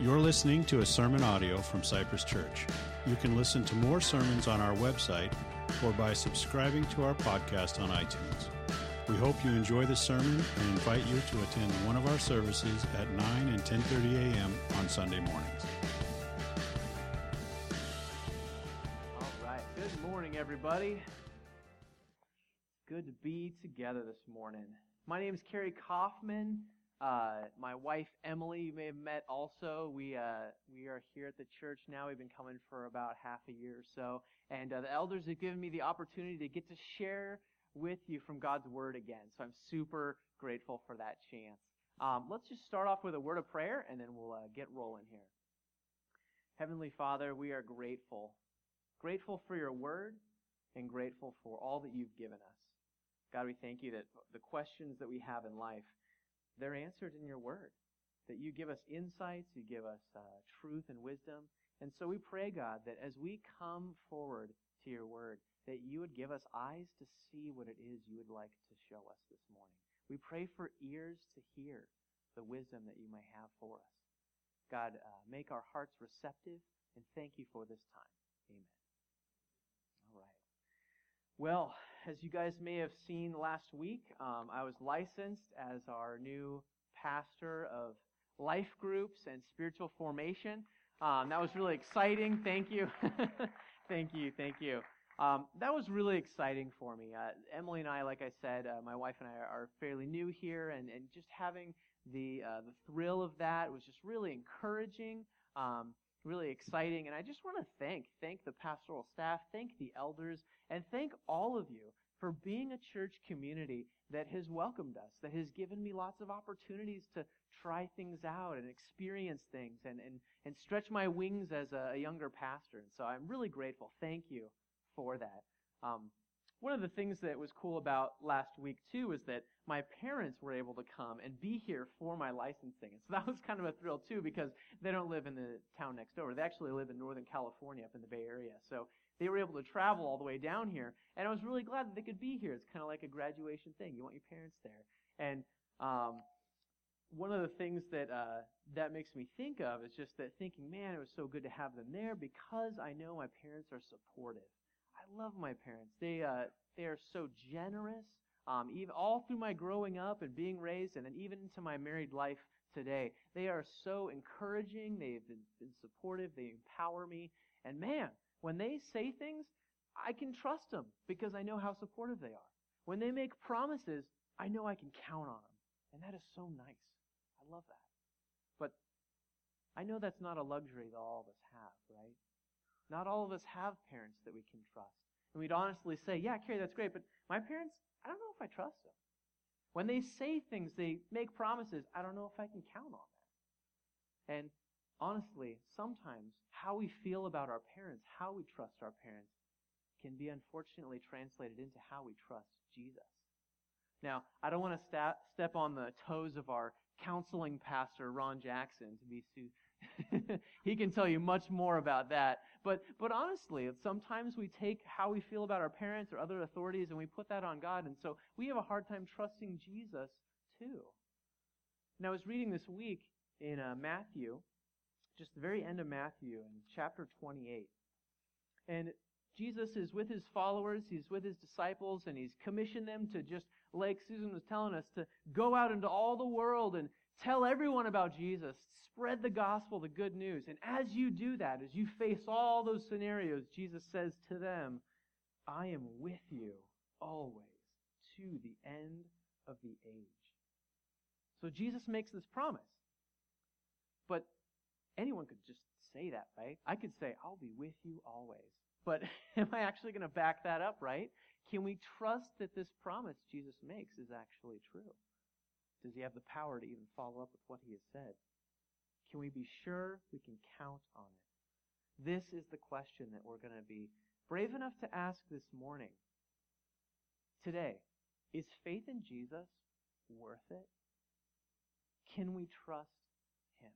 You're listening to a sermon audio from Cypress Church. You can listen to more sermons on our website or by subscribing to our podcast on iTunes. We hope you enjoy the sermon and invite you to attend one of our services at 9 and 10:30 a.m. on Sunday mornings. All right. Good morning, everybody. Good to be together this morning. My name is Kerry Kaufman. Uh, my wife Emily, you may have met also. We uh, we are here at the church now. We've been coming for about half a year or so, and uh, the elders have given me the opportunity to get to share with you from God's Word again. So I'm super grateful for that chance. Um, let's just start off with a word of prayer, and then we'll uh, get rolling here. Heavenly Father, we are grateful, grateful for your Word, and grateful for all that you've given us. God, we thank you that the questions that we have in life they're answered in your word. That you give us insights, you give us uh, truth and wisdom. And so we pray, God, that as we come forward to your word, that you would give us eyes to see what it is you would like to show us this morning. We pray for ears to hear the wisdom that you may have for us. God, uh, make our hearts receptive, and thank you for this time. Amen. All right. Well, as you guys may have seen last week, um, I was licensed as our new pastor of life groups and spiritual formation. Um, that was really exciting. Thank you. thank you. Thank you. Um, that was really exciting for me. Uh, Emily and I, like I said, uh, my wife and I are fairly new here, and, and just having the uh, the thrill of that was just really encouraging. Um, really exciting. And I just want to thank, thank the pastoral staff, thank the elders, and thank all of you for being a church community that has welcomed us, that has given me lots of opportunities to try things out and experience things and, and, and stretch my wings as a, a younger pastor. And so I'm really grateful. Thank you for that. Um, one of the things that was cool about last week too is that my parents were able to come and be here for my licensing. And so that was kind of a thrill too because they don't live in the town next door. They actually live in Northern California up in the Bay Area. So they were able to travel all the way down here. And I was really glad that they could be here. It's kind of like a graduation thing. You want your parents there. And, um, one of the things that uh, that makes me think of is just that thinking, man, it was so good to have them there because I know my parents are supportive. Love my parents. They uh, they are so generous. Um, even all through my growing up and being raised, and then even into my married life today, they are so encouraging. They've been, been supportive. They empower me. And man, when they say things, I can trust them because I know how supportive they are. When they make promises, I know I can count on them. And that is so nice. I love that. But I know that's not a luxury that all of us have, right? Not all of us have parents that we can trust. And we'd honestly say, yeah, Kerry, that's great, but my parents, I don't know if I trust them. When they say things, they make promises, I don't know if I can count on that. And honestly, sometimes how we feel about our parents, how we trust our parents, can be unfortunately translated into how we trust Jesus. Now, I don't want to step on the toes of our counseling pastor, Ron Jackson, to be he can tell you much more about that. But, but honestly, sometimes we take how we feel about our parents or other authorities and we put that on God. And so we have a hard time trusting Jesus too. And I was reading this week in uh, Matthew, just the very end of Matthew in chapter 28. And Jesus is with his followers, he's with his disciples, and he's commissioned them to just, like Susan was telling us, to go out into all the world and Tell everyone about Jesus. Spread the gospel, the good news. And as you do that, as you face all those scenarios, Jesus says to them, I am with you always to the end of the age. So Jesus makes this promise. But anyone could just say that, right? I could say, I'll be with you always. But am I actually going to back that up, right? Can we trust that this promise Jesus makes is actually true? Does he have the power to even follow up with what he has said? Can we be sure we can count on it? This is the question that we're going to be brave enough to ask this morning. Today, is faith in Jesus worth it? Can we trust him?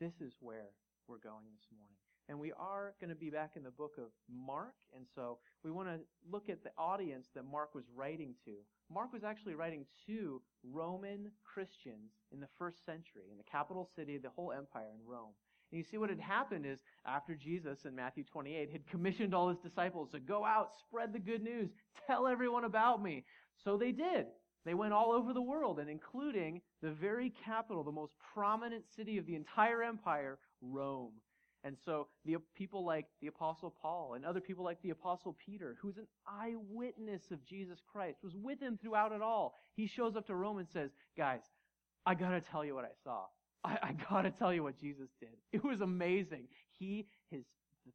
This is where we're going this morning. And we are going to be back in the book of Mark. And so we want to look at the audience that Mark was writing to. Mark was actually writing to Roman Christians in the first century, in the capital city of the whole empire in Rome. And you see what had happened is after Jesus in Matthew 28 had commissioned all his disciples to go out, spread the good news, tell everyone about me. So they did. They went all over the world and including the very capital, the most prominent city of the entire empire, Rome. And so the people like the apostle Paul and other people like the apostle Peter, who's an eyewitness of Jesus Christ, was with him throughout it all. He shows up to Rome and says, guys, I gotta tell you what I saw. I, I gotta tell you what Jesus did. It was amazing. He is the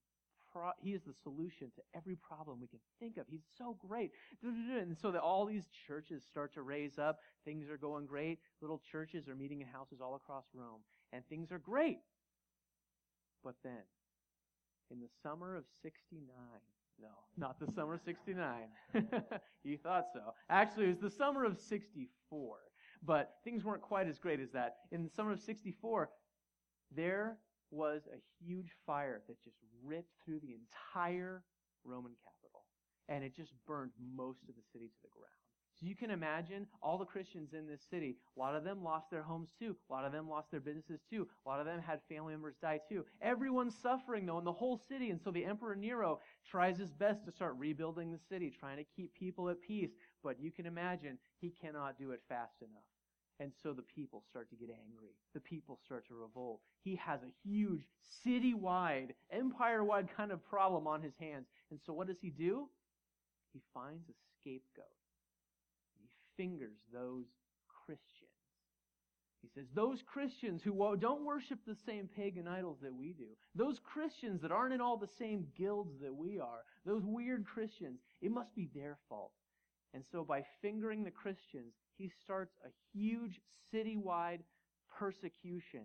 he is the solution to every problem we can think of. He's so great. And so that all these churches start to raise up. Things are going great. Little churches are meeting in houses all across Rome. And things are great. But then, in the summer of 69, no, not the summer of 69. you thought so. Actually, it was the summer of 64. But things weren't quite as great as that. In the summer of 64, there was a huge fire that just ripped through the entire Roman capital. And it just burned most of the city to the ground. So you can imagine all the Christians in this city, a lot of them lost their homes too. A lot of them lost their businesses too. A lot of them had family members die too. Everyone's suffering though in the whole city. And so the Emperor Nero tries his best to start rebuilding the city, trying to keep people at peace. But you can imagine he cannot do it fast enough. And so the people start to get angry. The people start to revolt. He has a huge city-wide, empire-wide kind of problem on his hands. And so what does he do? He finds a scapegoat. Fingers those Christians. He says, those Christians who don't worship the same pagan idols that we do, those Christians that aren't in all the same guilds that we are, those weird Christians, it must be their fault. And so by fingering the Christians, he starts a huge citywide persecution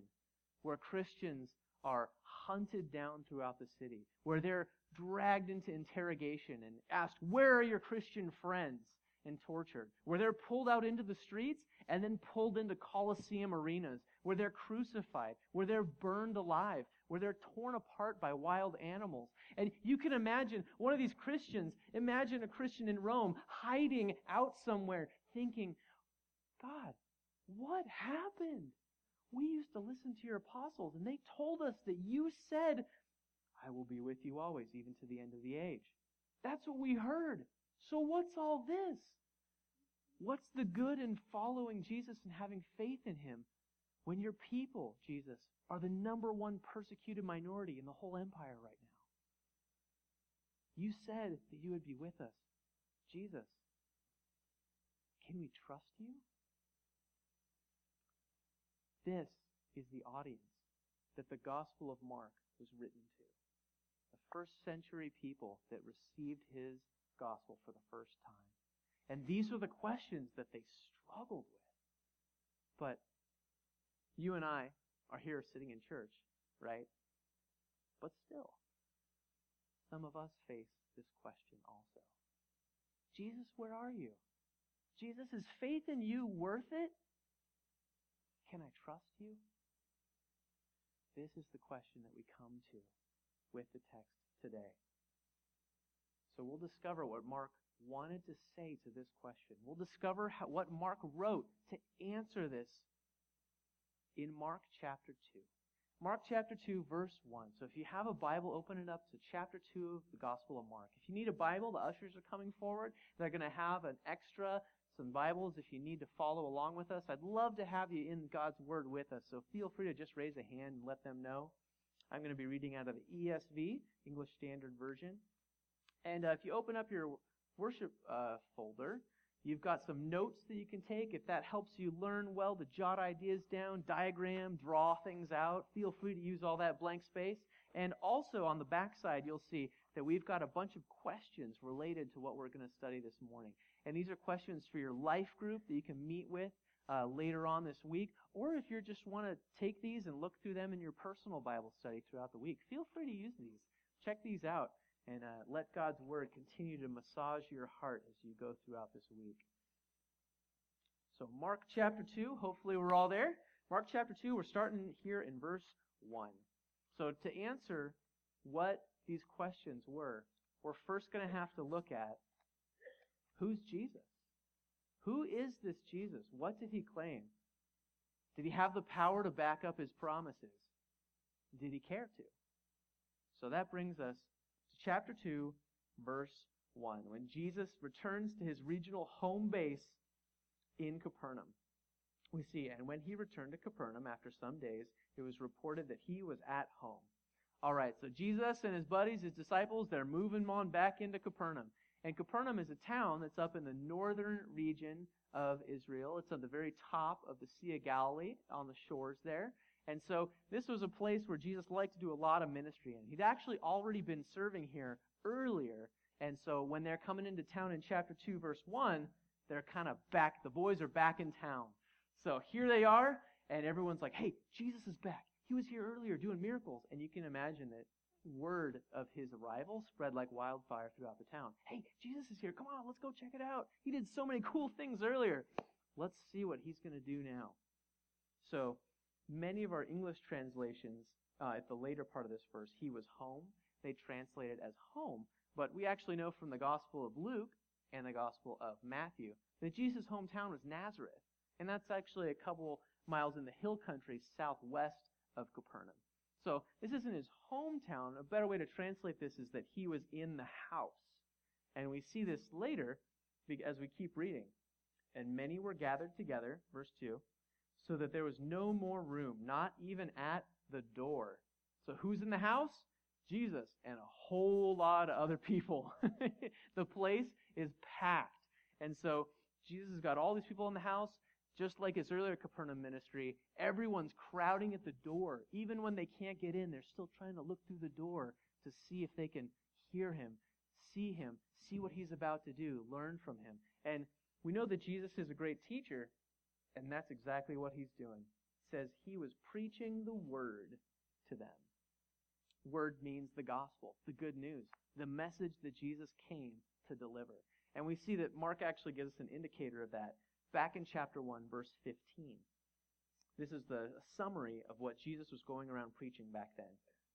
where Christians are hunted down throughout the city, where they're dragged into interrogation and asked, Where are your Christian friends? And tortured, where they're pulled out into the streets and then pulled into Colosseum arenas, where they're crucified, where they're burned alive, where they're torn apart by wild animals. And you can imagine one of these Christians, imagine a Christian in Rome hiding out somewhere thinking, God, what happened? We used to listen to your apostles, and they told us that you said, I will be with you always, even to the end of the age. That's what we heard. So what's all this? What's the good in following Jesus and having faith in him when your people, Jesus, are the number one persecuted minority in the whole empire right now? You said that you would be with us. Jesus, can we trust you? This is the audience that the Gospel of Mark was written to. The first century people that received his gospel for the first time. And these are the questions that they struggled with. But you and I are here sitting in church, right? But still, some of us face this question also. Jesus, where are you? Jesus, is faith in you worth it? Can I trust you? This is the question that we come to with the text today. So we'll discover what Mark wanted to say to this question. We'll discover how, what Mark wrote to answer this in Mark chapter 2. Mark chapter 2, verse 1. So if you have a Bible, open it up to chapter 2 of the Gospel of Mark. If you need a Bible, the ushers are coming forward. They're going to have an extra some Bibles if you need to follow along with us. I'd love to have you in God's Word with us, so feel free to just raise a hand and let them know. I'm going to be reading out of the ESV, English Standard Version. And uh, if you open up your worship uh, folder, you've got some notes that you can take. If that helps you learn well to jot ideas down, diagram, draw things out, feel free to use all that blank space. And also on the back side, you'll see that we've got a bunch of questions related to what we're going to study this morning. And these are questions for your life group that you can meet with uh, later on this week. Or if you just want to take these and look through them in your personal Bible study throughout the week, feel free to use these. Check these out and uh, let God's Word continue to massage your heart as you go throughout this week. So, Mark chapter 2, hopefully we're all there. Mark chapter 2, we're starting here in verse 1. So, to answer what these questions were, we're first going to have to look at who's Jesus? Who is this Jesus? What did he claim? Did he have the power to back up his promises? Did he care to? So that brings us chapter 2, verse 1, when Jesus returns to his regional home base in Capernaum. We see, and when he returned to Capernaum after some days, it was reported that he was at home. All right, so Jesus and his buddies, his disciples, they're moving on back into Capernaum. And Capernaum is a town that's up in the northern region of Israel. It's on the very top of the Sea of Galilee on the shores there. And so this was a place where Jesus liked to do a lot of ministry in. He'd actually already been serving here earlier. And so when they're coming into town in chapter 2, verse 1, they're kind of back. The boys are back in town. So here they are, and everyone's like, hey, Jesus is back. He was here earlier doing miracles. And you can imagine that word of his arrival spread like wildfire throughout the town. Hey, Jesus is here. Come on, let's go check it out. He did so many cool things earlier. Let's see what he's going to do now. So, many of our English translations uh, at the later part of this verse, he was home. They translate it as home. But we actually know from the Gospel of Luke and the Gospel of Matthew that Jesus' hometown was Nazareth. And that's actually a couple miles in the hill country southwest of Capernaum. So this isn't his hometown. A better way to translate this is that he was in the house. And we see this later as we keep reading. And many were gathered together, verse 2, so that there was no more room, not even at the door. So who's in the house? Jesus and a whole lot of other people. the place is packed. And so Jesus has got all these people in the house. Just like his earlier Capernaum ministry, everyone's crowding at the door. Even when they can't get in, they're still trying to look through the door to see if they can hear him, see him, see what he's about to do, learn from him. And we know that Jesus is a great teacher, and that's exactly what he's doing. It says he was preaching the word to them. Word means the gospel, the good news, the message that Jesus came to deliver. And we see that Mark actually gives us an indicator of that back in chapter 1, verse 15. This is the summary of what Jesus was going around preaching back then.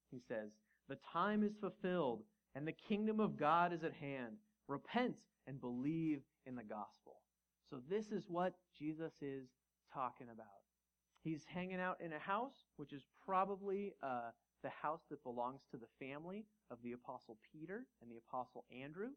He says, The time is fulfilled, and the kingdom of God is at hand. Repent and believe in the gospel. So, this is what Jesus is talking about. He's hanging out in a house, which is probably uh, the house that belongs to the family of the Apostle Peter and the Apostle Andrew.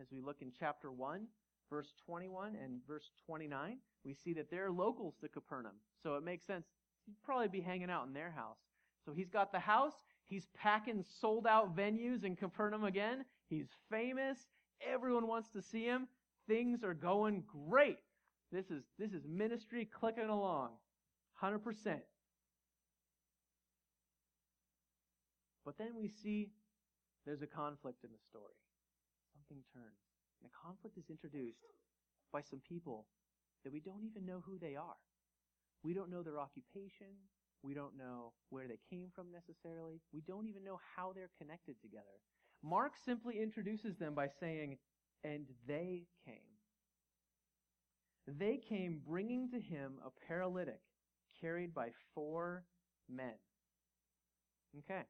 As we look in chapter 1, verse 21 and verse 29, we see that they're locals to Capernaum. So it makes sense. He'd probably be hanging out in their house. So he's got the house. He's packing sold out venues in Capernaum again. He's famous. Everyone wants to see him. Things are going great. This is, this is ministry clicking along. 100%. But then we see there's a conflict in the story. Something turns. And a conflict is introduced by some people that we don't even know who they are. We don't know their occupation. We don't know where they came from necessarily. We don't even know how they're connected together. Mark simply introduces them by saying, and they came. They came bringing to him a paralytic carried by four men. Okay.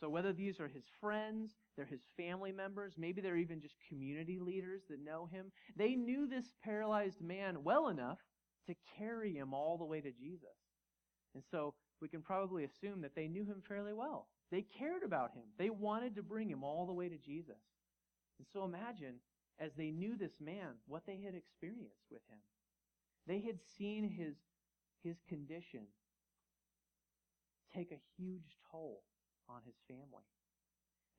So whether these are his friends, they're his family members, maybe they're even just community leaders that know him, they knew this paralyzed man well enough to carry him all the way to Jesus. And so we can probably assume that they knew him fairly well. They cared about him. They wanted to bring him all the way to Jesus. And so imagine, as they knew this man, what they had experienced with him. They had seen his, his condition take a huge toll on his family.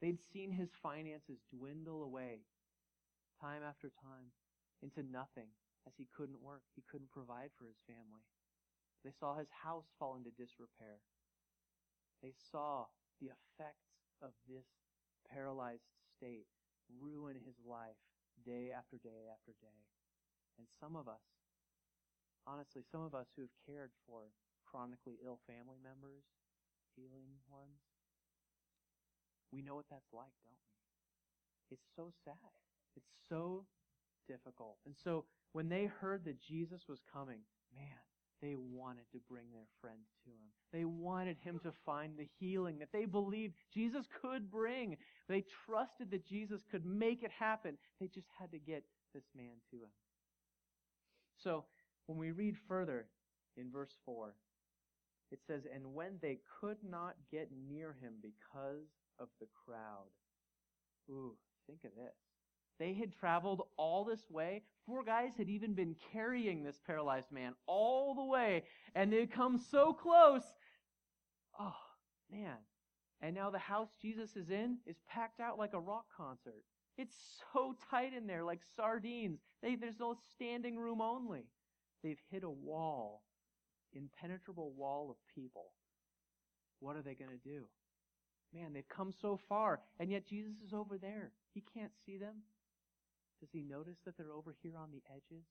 They'd seen his finances dwindle away time after time into nothing as he couldn't work. He couldn't provide for his family. They saw his house fall into disrepair. They saw the effects of this paralyzed state ruin his life day after day after day. And some of us, honestly, some of us who have cared for chronically ill family members, healing ones, we know what that's like, don't we? It's so sad. It's so difficult. And so when they heard that Jesus was coming, man, They wanted to bring their friend to him. They wanted him to find the healing that they believed Jesus could bring. They trusted that Jesus could make it happen. They just had to get this man to him. So, when we read further in verse 4, it says, And when they could not get near him because of the crowd. Ooh, think of this. They had traveled all this way. Four guys had even been carrying this paralyzed man all the way, and they'd come so close. Oh, man. And now the house Jesus is in is packed out like a rock concert. It's so tight in there, like sardines. They, there's no standing room only. They've hit a wall, impenetrable wall of people. What are they going to do? Man, they've come so far, and yet Jesus is over there. He can't see them. Does he notice that they're over here on the edges?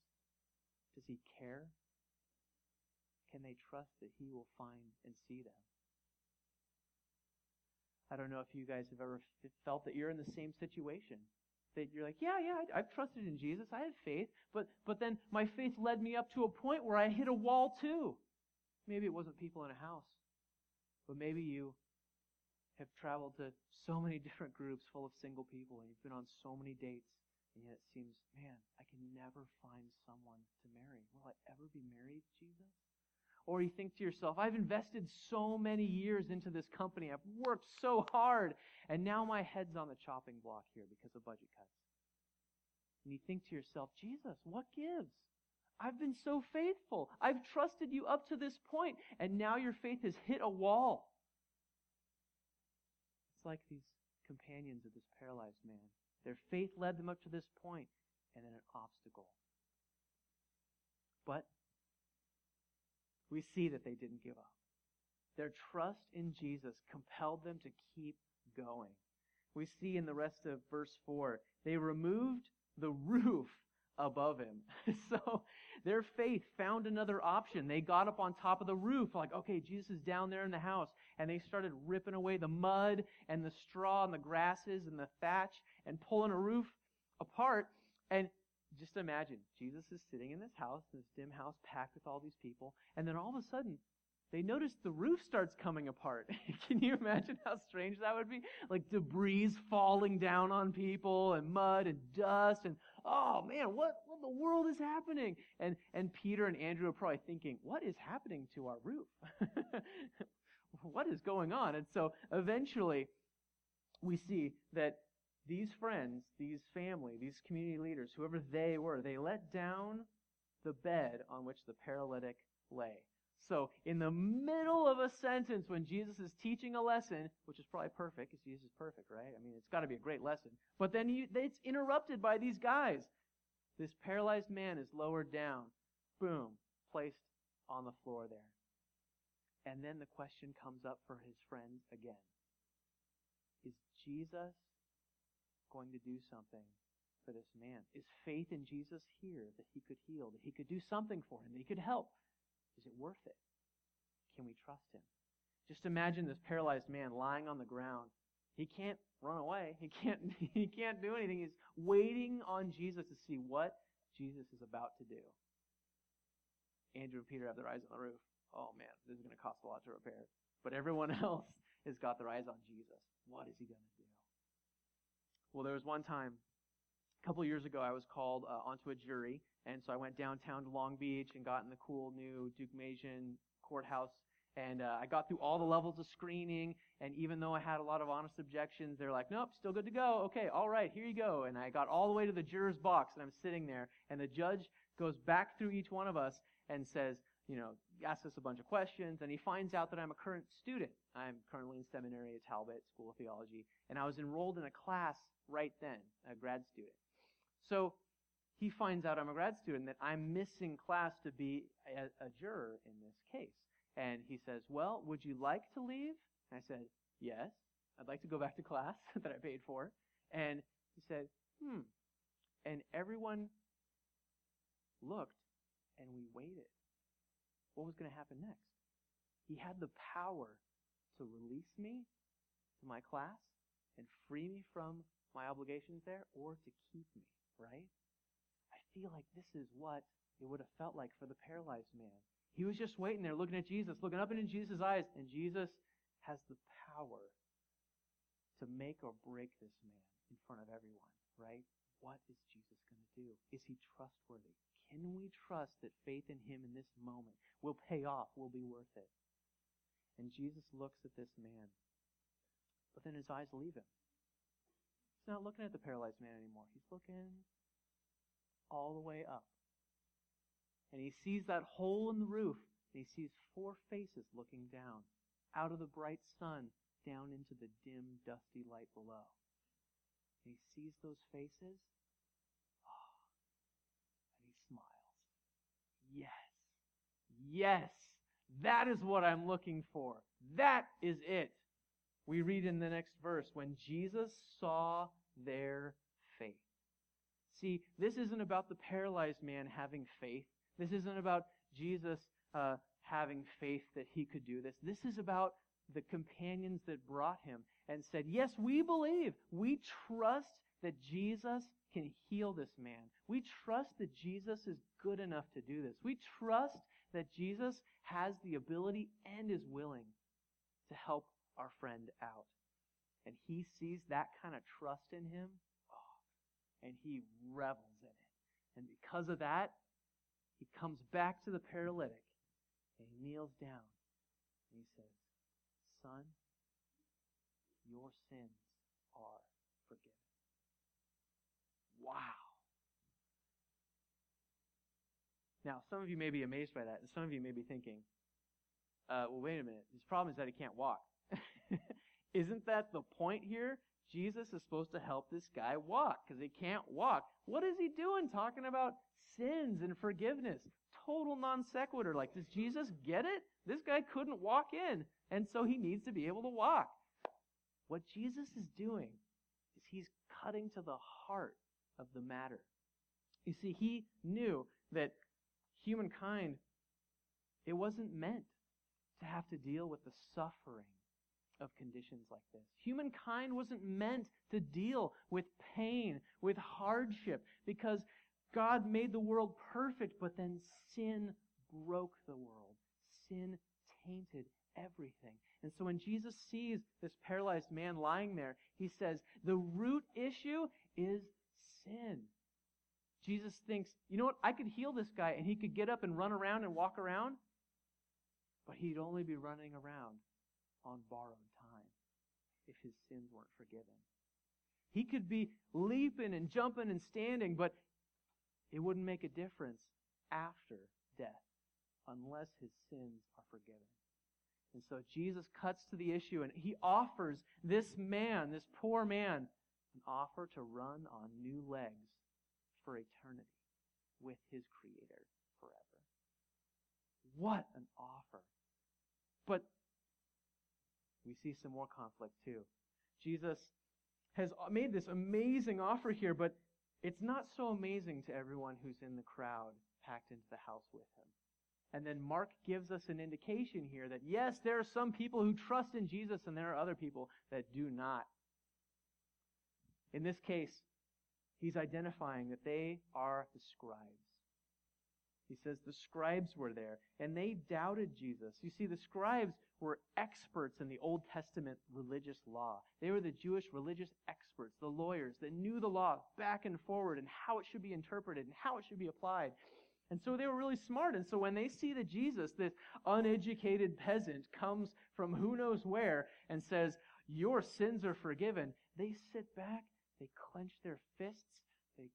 Does he care? Can they trust that he will find and see them? I don't know if you guys have ever felt that you're in the same situation. That you're like, yeah, yeah, I've trusted in Jesus. I have faith. But, but then my faith led me up to a point where I hit a wall too. Maybe it wasn't people in a house. But maybe you have traveled to so many different groups full of single people and you've been on so many dates and yet it seems, man, I can never find someone to marry. Will I ever be married, Jesus? Or you think to yourself, I've invested so many years into this company. I've worked so hard. And now my head's on the chopping block here because of budget cuts. And you think to yourself, Jesus, what gives? I've been so faithful. I've trusted you up to this point, and now your faith has hit a wall. It's like these companions of this paralyzed man. Their faith led them up to this point, and then an obstacle. But we see that they didn't give up. Their trust in Jesus compelled them to keep going. We see in the rest of verse 4, they removed the roof above him. so their faith found another option. They got up on top of the roof, like, okay, Jesus is down there in the house. And they started ripping away the mud and the straw and the grasses and the thatch and pulling a roof apart. And just imagine, Jesus is sitting in this house, this dim house packed with all these people, and then all of a sudden, they notice the roof starts coming apart. Can you imagine how strange that would be? Like debris falling down on people and mud and dust and oh man, what, what in the world is happening? And and Peter and Andrew are probably thinking, what is happening to our roof? what is going on? And so eventually we see that these friends, these family, these community leaders, whoever they were, they let down the bed on which the paralytic lay. So, in the middle of a sentence when Jesus is teaching a lesson, which is probably perfect because Jesus is perfect, right? I mean, it's got to be a great lesson. But then you, it's interrupted by these guys. This paralyzed man is lowered down, boom, placed on the floor there. And then the question comes up for his friends again Is Jesus going to do something for this man? Is faith in Jesus here that he could heal, that he could do something for him, that he could help? Is it worth it? Can we trust him? Just imagine this paralyzed man lying on the ground. He can't run away. He can't, he can't do anything. He's waiting on Jesus to see what Jesus is about to do. Andrew and Peter have their eyes on the roof. Oh man, this is going to cost a lot to repair. But everyone else has got their eyes on Jesus. What is he going to do? Well, there was one time, a couple years ago, I was called uh, onto a jury and so I went downtown to Long Beach and got in the cool new Deukmejian courthouse. And uh, I got through all the levels of screening. And even though I had a lot of honest objections, they're like, nope, still good to go. Okay, all right, here you go. And I got all the way to the juror's box and I'm sitting there. And the judge goes back through each one of us and says, you know, asks us a bunch of questions. And he finds out that I'm a current student. I'm currently in seminary at Talbot School of Theology. And I was enrolled in a class right then, a grad student. So he finds out I'm a grad student that I'm missing class to be a, a juror in this case. And he says, Well, would you like to leave? And I said, Yes, I'd like to go back to class that I paid for. And he said, Hmm. And everyone looked and we waited. What was going to happen next? He had the power to release me to my class and free me from my obligations there or to keep me, right? Feel like this is what it would have felt like for the paralyzed man. He was just waiting there looking at Jesus, looking up into Jesus' eyes, and Jesus has the power to make or break this man in front of everyone, right? What is Jesus going to do? Is he trustworthy? Can we trust that faith in him in this moment will pay off, will be worth it? And Jesus looks at this man, but then his eyes leave him. He's not looking at the paralyzed man anymore. He's looking all the way up. And he sees that hole in the roof, and he sees four faces looking down out of the bright sun down into the dim, dusty light below. And he sees those faces, oh, and he smiles. Yes, yes, that is what I'm looking for. That is it. We read in the next verse, when Jesus saw their faith. See, this isn't about the paralyzed man having faith. This isn't about Jesus uh, having faith that he could do this. This is about the companions that brought him and said, Yes, we believe. We trust that Jesus can heal this man. We trust that Jesus is good enough to do this. We trust that Jesus has the ability and is willing to help our friend out. And he sees that kind of trust in him, and he revels in it. And because of that, he comes back to the paralytic and he kneels down and he says, Son, your sins are forgiven. Wow. Now, some of you may be amazed by that, and some of you may be thinking, uh, well, wait a minute. His problem is that he can't walk. Isn't that the point here? Jesus is supposed to help this guy walk because he can't walk. What is he doing talking about sins and forgiveness? Total non sequitur. Like, does Jesus get it? This guy couldn't walk in, and so he needs to be able to walk. What Jesus is doing is he's cutting to the heart of the matter. You see, he knew that humankind, it wasn't meant to have to deal with the suffering of conditions like this. Humankind wasn't meant to deal with pain, with hardship, because God made the world perfect, but then sin broke the world. Sin tainted everything. And so when Jesus sees this paralyzed man lying there, he says, the root issue is sin. Jesus thinks, you know what? I could heal this guy and he could get up and run around and walk around, but he'd only be running around on borrowed if his sins weren't forgiven. He could be leaping and jumping and standing, but it wouldn't make a difference after death unless his sins are forgiven. And so Jesus cuts to the issue and he offers this man, this poor man, an offer to run on new legs for eternity with his Creator forever. What an offer. But we see some more conflict too. Jesus has made this amazing offer here, but it's not so amazing to everyone who's in the crowd packed into the house with him. And then Mark gives us an indication here that yes, there are some people who trust in Jesus and there are other people that do not. In this case, he's identifying that they are the scribes. He says the scribes were there and they doubted Jesus. You see, the scribes were experts in the Old Testament religious law. They were the Jewish religious experts, the lawyers that knew the law back and forward and how it should be interpreted and how it should be applied. And so they were really smart. And so when they see that Jesus, this uneducated peasant, comes from who knows where and says, Your sins are forgiven, they sit back, they clench their fists, they,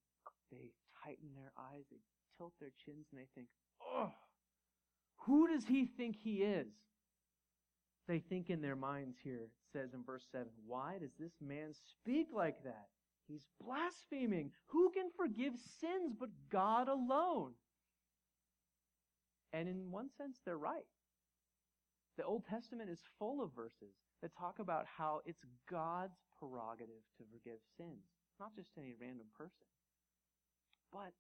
they tighten their eyes, they tilt their chins, and they think, Oh, who does he think he is? They think in their minds here, it says in verse 7, Why does this man speak like that? He's blaspheming. Who can forgive sins but God alone? And in one sense, they're right. The Old Testament is full of verses that talk about how it's God's prerogative to forgive sins, not just any random person. But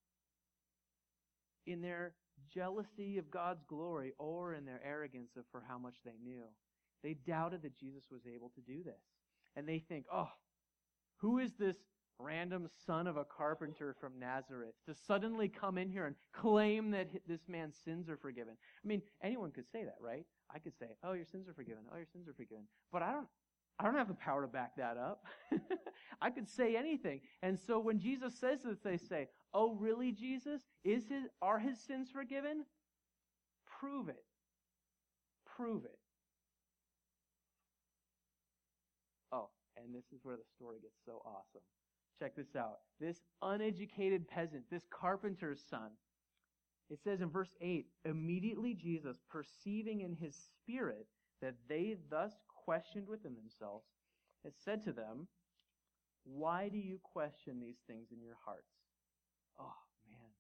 in their jealousy of God's glory or in their arrogance of for how much they knew, they doubted that Jesus was able to do this. And they think, oh, who is this random son of a carpenter from Nazareth to suddenly come in here and claim that this man's sins are forgiven. I mean, anyone could say that, right? I could say, "Oh, your sins are forgiven. Oh, your sins are forgiven." But I don't I don't have the power to back that up. I could say anything. And so when Jesus says this, they say, "Oh, really, Jesus? Is his are his sins forgiven?" Prove it. Prove it. Oh, and this is where the story gets so awesome. Check this out. This uneducated peasant, this carpenter's son, it says in verse 8, immediately Jesus, perceiving in his spirit that they thus questioned within themselves, has said to them, Why do you question these things in your hearts? Oh, man.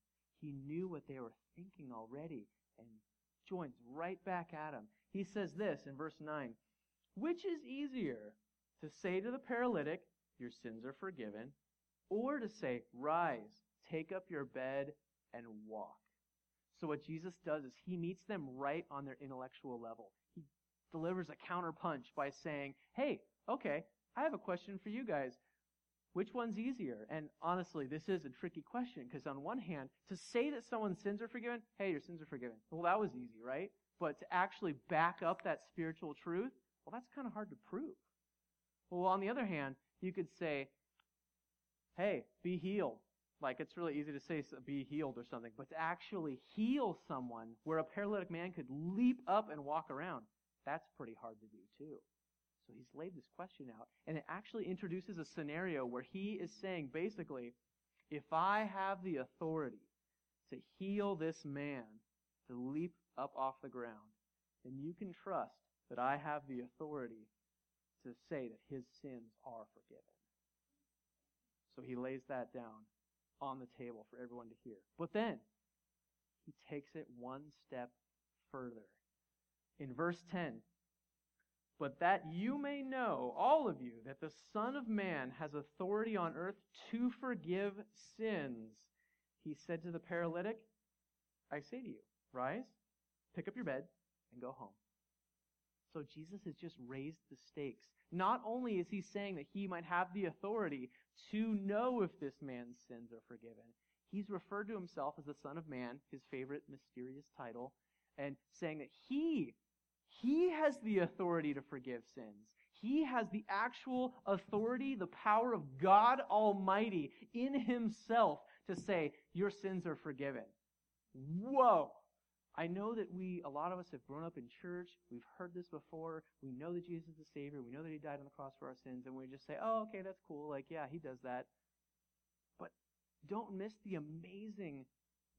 He knew what they were thinking already and joins right back at him. He says this in verse 9 Which is easier, to say to the paralytic, Your sins are forgiven, or to say, Rise, take up your bed, and walk. So what Jesus does is he meets them right on their intellectual level. Delivers a counterpunch by saying, Hey, okay, I have a question for you guys. Which one's easier? And honestly, this is a tricky question because on one hand, to say that someone's sins are forgiven, hey, your sins are forgiven. Well, that was easy, right? But to actually back up that spiritual truth, well, that's kind of hard to prove. Well, on the other hand, you could say, hey, be healed. Like it's really easy to say be healed or something, but to actually heal someone where a paralytic man could leap up and walk around, that's pretty hard to do too. So he's laid this question out, and it actually introduces a scenario where he is saying basically, if I have the authority to heal this man to leap up off the ground, then you can trust that I have the authority to say that his sins are forgiven. So he lays that down on the table for everyone to hear. But then he takes it one step further. In verse 10, but that you may know, all of you, that the Son of Man has authority on earth to forgive sins, he said to the paralytic, I say to you, rise, pick up your bed, and go home. So Jesus has just raised the stakes. Not only is he saying that he might have the authority to know if this man's sins are forgiven, he's referred to himself as the Son of Man, his favorite mysterious title, and saying that he, he has the authority to forgive sins. He has the actual authority, the power of God Almighty in himself to say, your sins are forgiven. Whoa! I know that we, a lot of us have grown up in church. We've heard this before. We know that Jesus is the Savior. We know that He died on the cross for our sins. And we just say, oh, okay, that's cool. Like, yeah, He does that. But don't miss the amazing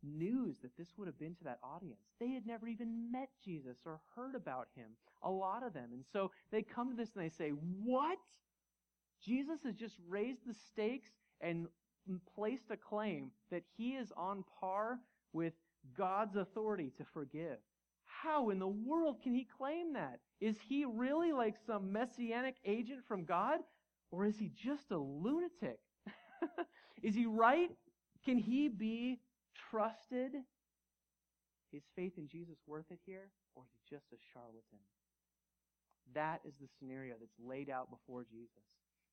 news that this would have been to that audience. They had never even met Jesus or heard about Him. A lot of them. And so they come to this and they say, what? Jesus has just raised the stakes and placed a claim that He is on par with God's authority to forgive. How in the world can he claim that? Is he really like some messianic agent from God? Or is he just a lunatic? is he right? Can he be trusted? Is faith in Jesus worth it here? Or is he just a charlatan? That is the scenario that's laid out before Jesus.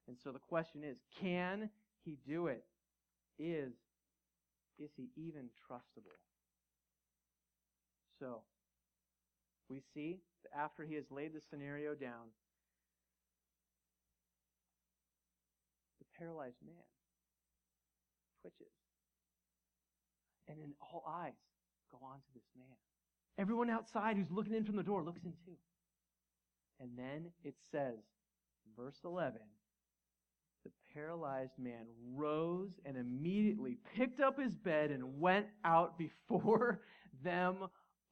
And so the question is, can he do it? Is, is he even trustable? So, we see that after he has laid the scenario down, the paralyzed man twitches. And then all eyes go on to this man. Everyone outside who's looking in from the door looks in too. And then it says, verse 11, the paralyzed man rose and immediately picked up his bed and went out before them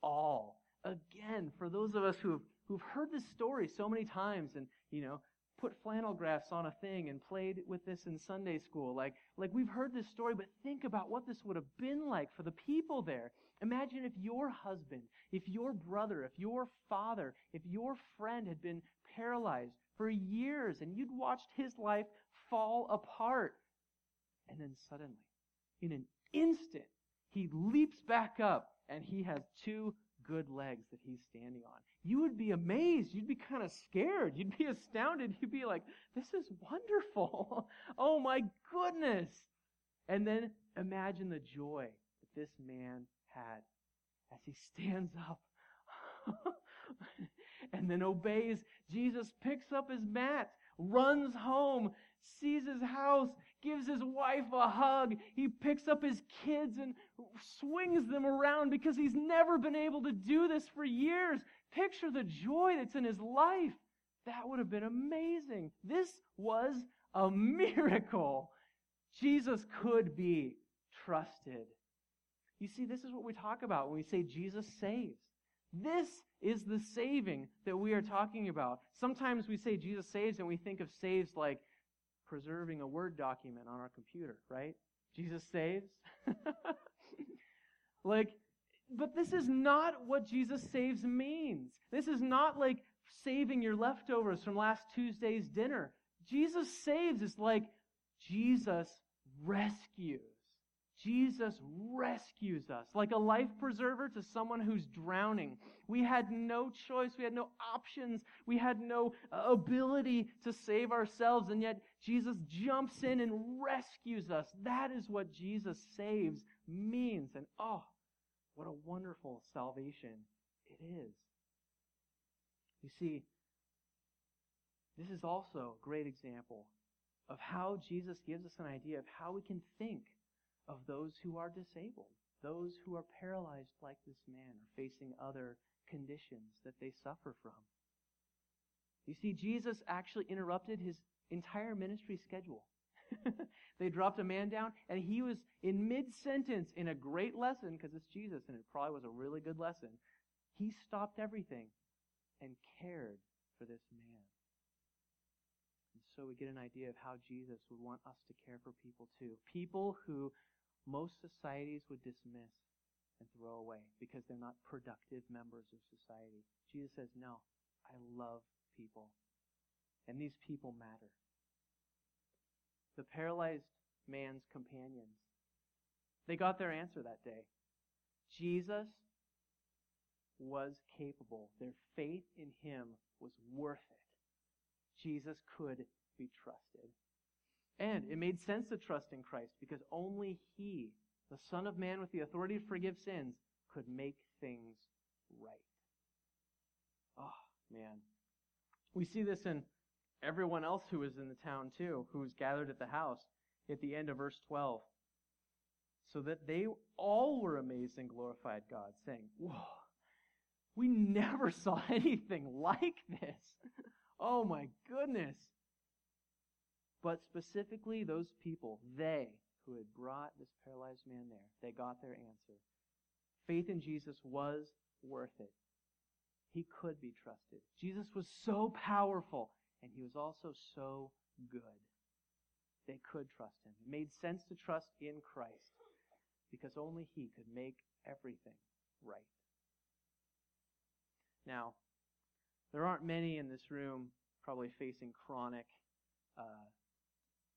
all. Again, for those of us who have, who've heard this story so many times and, you know, put flannel graphs on a thing and played with this in Sunday school. Like, like we've heard this story, but think about what this would have been like for the people there. Imagine if your husband, if your brother, if your father, if your friend had been paralyzed for years and you'd watched his life fall apart. And then suddenly, in an instant, he leaps back up and he has two good legs that he's standing on. You would be amazed. You'd be kind of scared. You'd be astounded. You'd be like, this is wonderful. oh my goodness. And then imagine the joy that this man had as he stands up and then obeys. Jesus picks up his mat, runs home, sees his house, gives his wife a hug. He picks up his kids and swings them around because he's never been able to do this for years. Picture the joy that's in his life. That would have been amazing. This was a miracle. Jesus could be trusted. You see, this is what we talk about when we say Jesus saves. This is the saving that we are talking about. Sometimes we say Jesus saves and we think of saves like preserving a Word document on our computer, right? Jesus saves. like, but this is not what Jesus saves means. This is not like saving your leftovers from last Tuesday's dinner. Jesus saves is like Jesus rescues. Jesus rescues us like a life preserver to someone who's drowning. We had no choice. We had no options. We had no uh, ability to save ourselves. And yet Jesus jumps in and rescues us. That is what Jesus saves means. And oh, what a wonderful salvation it is. You see, this is also a great example of how Jesus gives us an idea of how we can think of those who are disabled, those who are paralyzed like this man or facing other conditions that they suffer from. You see, Jesus actually interrupted his entire ministry schedule. they dropped a man down, and he was in mid sentence in a great lesson, because it's Jesus, and it probably was a really good lesson. He stopped everything and cared for this man. So we get an idea of how Jesus would want us to care for people too. People who most societies would dismiss and throw away because they're not productive members of society. Jesus says, No, I love people. And these people matter. The paralyzed man's companions, they got their answer that day. Jesus was capable. Their faith in him was worth it. Jesus could be trusted. And it made sense to trust in Christ because only He, the Son of Man with the authority to forgive sins, could make things right. Oh, man. We see this in everyone else who was in the town too, who was gathered at the house at the end of verse 12. So that they all were amazed and glorified God, saying, Whoa, we never saw anything like this. Oh my goodness. But specifically, those people, they who had brought this paralyzed man there, they got their answer. Faith in Jesus was worth it. He could be trusted. Jesus was so powerful, and he was also so good. They could trust him. It made sense to trust in Christ because only he could make everything right. Now, there aren't many in this room probably facing chronic uh,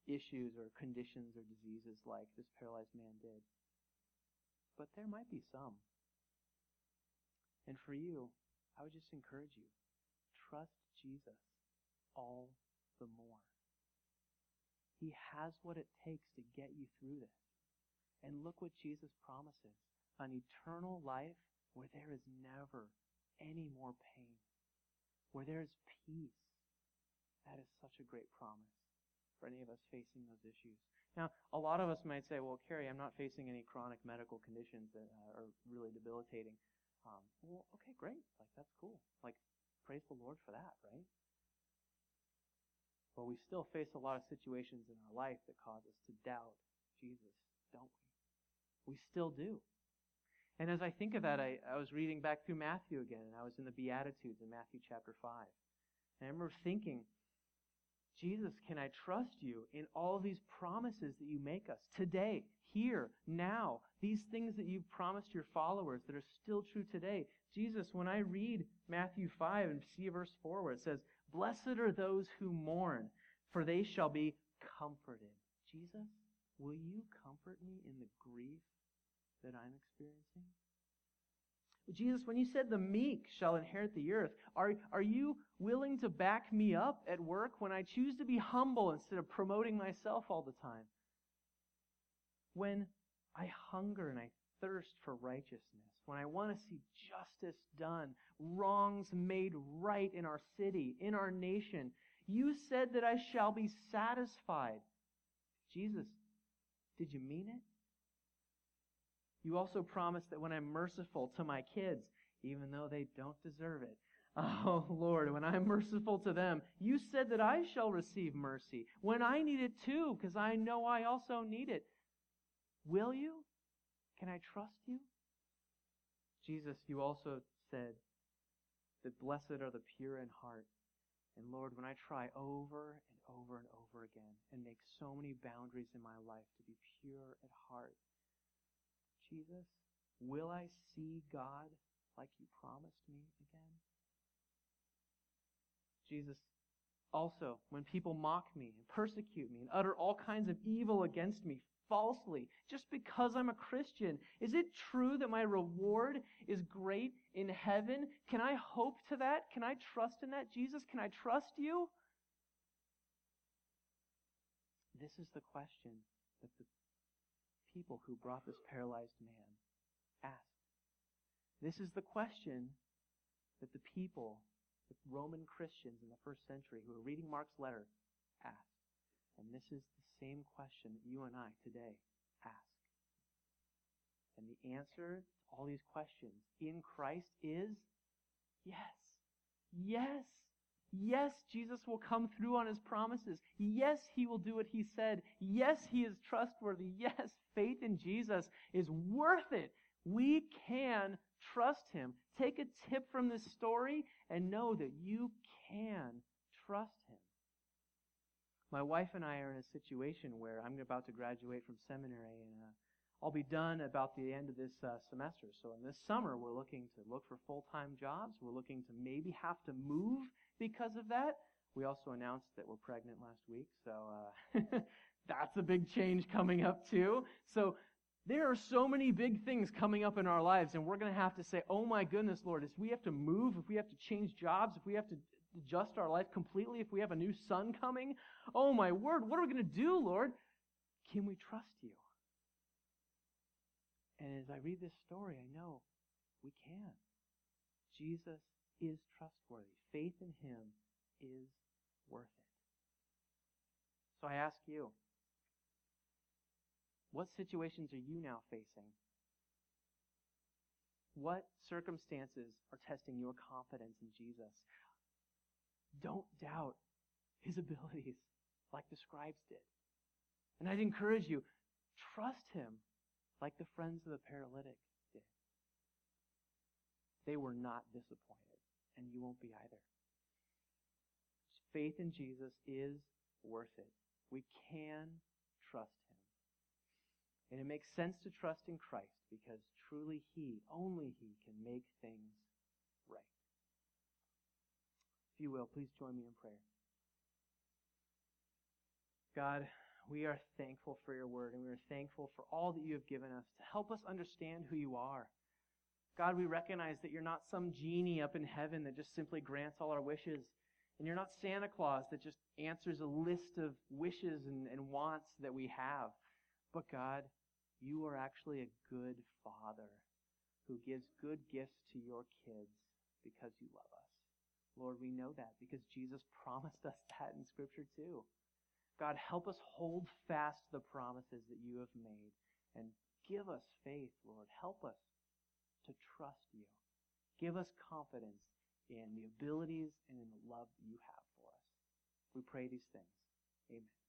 issues or conditions or diseases like this paralyzed man did. But there might be some. And for you, I would just encourage you trust Jesus all the more. He has what it takes to get you through this. And look what Jesus promises an eternal life where there is never any more pain, where there is peace. That is such a great promise for any of us facing those issues. Now, a lot of us might say, well, Carrie, I'm not facing any chronic medical conditions that uh, are really debilitating. Um, well, okay, great. Like, that's cool. Like, praise the Lord for that, right? But we still face a lot of situations in our life that cause us to doubt Jesus, don't we? We still do. And as I think of that, I, I was reading back through Matthew again, and I was in the Beatitudes in Matthew chapter 5. And I remember thinking, Jesus, can I trust you in all these promises that you make us today, here, now? These things that you've promised your followers that are still true today. Jesus, when I read Matthew 5 and see verse 4 where it says, Blessed are those who mourn, for they shall be comforted. Jesus, will you comfort me in the grief that I'm experiencing? Jesus, when you said the meek shall inherit the earth, are, are you willing to back me up at work when I choose to be humble instead of promoting myself all the time? When I hunger and I thirst for righteousness, when I want to see justice done, wrongs made right in our city, in our nation, you said that I shall be satisfied. Jesus, did you mean it? You also promised that when I'm merciful to my kids, even though they don't deserve it, oh Lord, when I'm merciful to them, you said that I shall receive mercy when I need it too, because I know I also need it. Will you? Can I trust you? Jesus, you also said that blessed are the pure in heart. And Lord, when I try over and over and over again and make so many boundaries in my life to be pure at heart, Jesus, will I see God like you promised me again? Jesus, also, when people mock me and persecute me and utter all kinds of evil against me falsely just because I'm a Christian, is it true that my reward is great in heaven? Can I hope to that? Can I trust in that? Jesus, can I trust you? This is the question that the people who brought this paralyzed man asked. This is the question that the people, the Roman Christians in the first century who were reading Mark's letter, asked. And this is the same question that you and I today ask. And the answer to all these questions in Christ is yes. Yes. Yes, Jesus will come through on his promises. Yes, he will do what he said. Yes, he is trustworthy. Yes, faith in Jesus is worth it. We can trust him. Take a tip from this story and know that you can trust him. My wife and I are in a situation where I'm about to graduate from seminary and uh, I'll be done about the end of this uh, semester. So in this summer, we're looking to look for full-time jobs. We're looking to maybe have to move because of that. We also announced that we're pregnant last week, so uh, that's a big change coming up too. So there are so many big things coming up in our lives, and we're going to have to say, "Oh my goodness, Lord! If we have to move, if we have to change jobs, if we have to adjust our life completely, if we have a new son coming, oh my word, what are we going to do, Lord? Can we trust you?" And as I read this story, I know we can. Jesus is trustworthy. Faith in him is worth it. So I ask you, what situations are you now facing? What circumstances are testing your confidence in Jesus? Don't doubt his abilities like the scribes did. And I'd encourage you, trust him like the friends of the paralytic did. They were not disappointed, and you won't be either. Faith in Jesus is worth it. We can trust him. And it makes sense to trust in Christ because truly he, only he, can make things right. If you will, please join me in prayer. God, we are thankful for your word and we are thankful for all that you have given us to help us understand who you are. God, we recognize that you're not some genie up in heaven that just simply grants all our wishes. And you're not Santa Claus that just answers a list of wishes and, and wants that we have. But God, you are actually a good father who gives good gifts to your kids because you love us. Lord, we know that because Jesus promised us that in Scripture too. God, help us hold fast the promises that you have made and give us faith, Lord. Help us to trust you. Give us confidence in the abilities and in the love that you have for us. We pray these things. Amen.